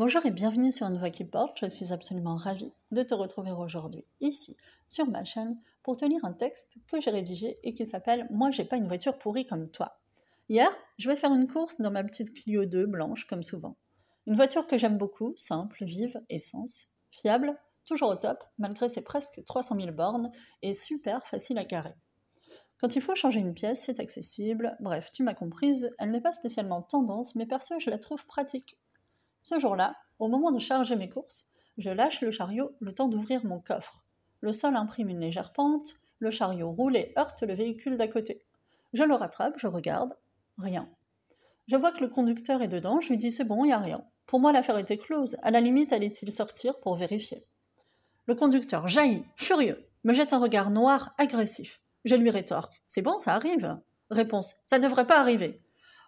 Bonjour et bienvenue sur Une Voix qui porte. Je suis absolument ravie de te retrouver aujourd'hui ici sur ma chaîne pour te lire un texte que j'ai rédigé et qui s'appelle Moi j'ai pas une voiture pourrie comme toi. Hier, je vais faire une course dans ma petite Clio 2 blanche comme souvent. Une voiture que j'aime beaucoup, simple, vive, essence, fiable, toujours au top malgré ses presque 300 000 bornes et super facile à carrer. Quand il faut changer une pièce, c'est accessible. Bref, tu m'as comprise, elle n'est pas spécialement tendance, mais perso, je la trouve pratique ce jour-là, au moment de charger mes courses, je lâche le chariot le temps d'ouvrir mon coffre. Le sol imprime une légère pente, le chariot roule et heurte le véhicule d'à côté. Je le rattrape, je regarde, rien. Je vois que le conducteur est dedans, je lui dis c'est bon, il n'y a rien. Pour moi, l'affaire était close. À la limite, allait-il sortir pour vérifier? Le conducteur jaillit, furieux, me jette un regard noir, agressif. Je lui rétorque C'est bon, ça arrive. Réponse Ça ne devrait pas arriver.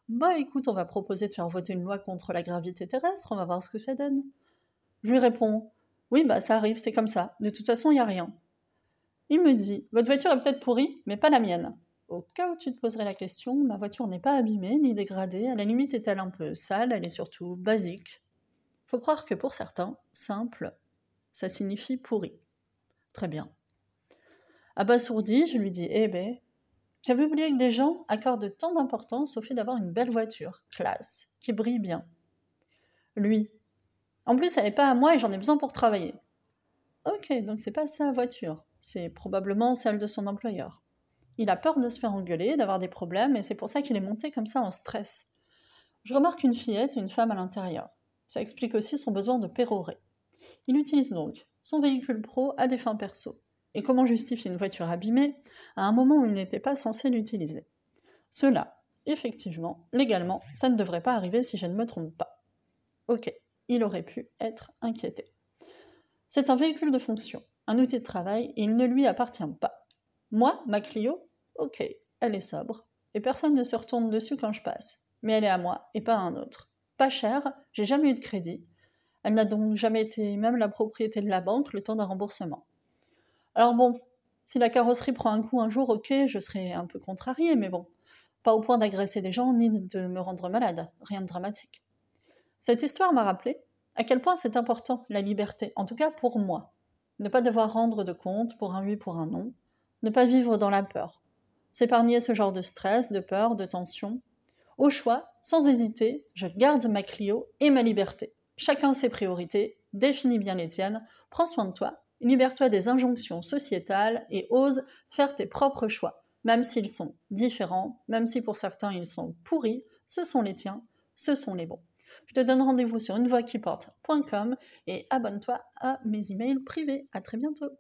Bah écoute, on va proposer de faire voter une loi contre la gravité terrestre, on va voir ce que ça donne. Je lui réponds Oui, bah ça arrive, c'est comme ça. De toute façon, il n'y a rien. Il me dit Votre voiture est peut-être pourrie, mais pas la mienne. Au cas où tu te poserais la question, ma voiture n'est pas abîmée ni dégradée, à la limite est-elle un peu sale, elle est surtout basique. Faut croire que pour certains, simple, ça signifie pourri. Très bien. Abasourdi, je lui dis Eh ben, j'avais oublié que des gens accordent tant d'importance au fait d'avoir une belle voiture, classe, qui brille bien. Lui. En plus, elle n'est pas à moi et j'en ai besoin pour travailler. Ok, donc c'est pas sa voiture, c'est probablement celle de son employeur. Il a peur de se faire engueuler, d'avoir des problèmes, et c'est pour ça qu'il est monté comme ça en stress. Je remarque une fillette, une femme à l'intérieur. Ça explique aussi son besoin de pérorer. Il utilise donc son véhicule pro à des fins perso. Et comment justifier une voiture abîmée à un moment où il n'était pas censé l'utiliser? Cela, effectivement, légalement, ça ne devrait pas arriver si je ne me trompe pas. Ok, il aurait pu être inquiété. C'est un véhicule de fonction, un outil de travail, et il ne lui appartient pas. Moi, ma Clio, ok, elle est sobre, et personne ne se retourne dessus quand je passe, mais elle est à moi et pas à un autre. Pas chère, j'ai jamais eu de crédit, elle n'a donc jamais été même la propriété de la banque le temps d'un remboursement. Alors bon, si la carrosserie prend un coup un jour, ok, je serai un peu contrariée, mais bon, pas au point d'agresser des gens ni de me rendre malade, rien de dramatique. Cette histoire m'a rappelé à quel point c'est important la liberté, en tout cas pour moi. Ne pas devoir rendre de compte pour un oui, pour un non, ne pas vivre dans la peur, s'épargner ce genre de stress, de peur, de tension. Au choix, sans hésiter, je garde ma Clio et ma liberté. Chacun ses priorités, définis bien les tiennes, prends soin de toi libère-toi des injonctions sociétales et ose faire tes propres choix, même s'ils sont différents, même si pour certains ils sont pourris, ce sont les tiens, ce sont les bons. Je te donne rendez-vous sur unevoixquiporte.com et abonne-toi à mes emails privés. À très bientôt.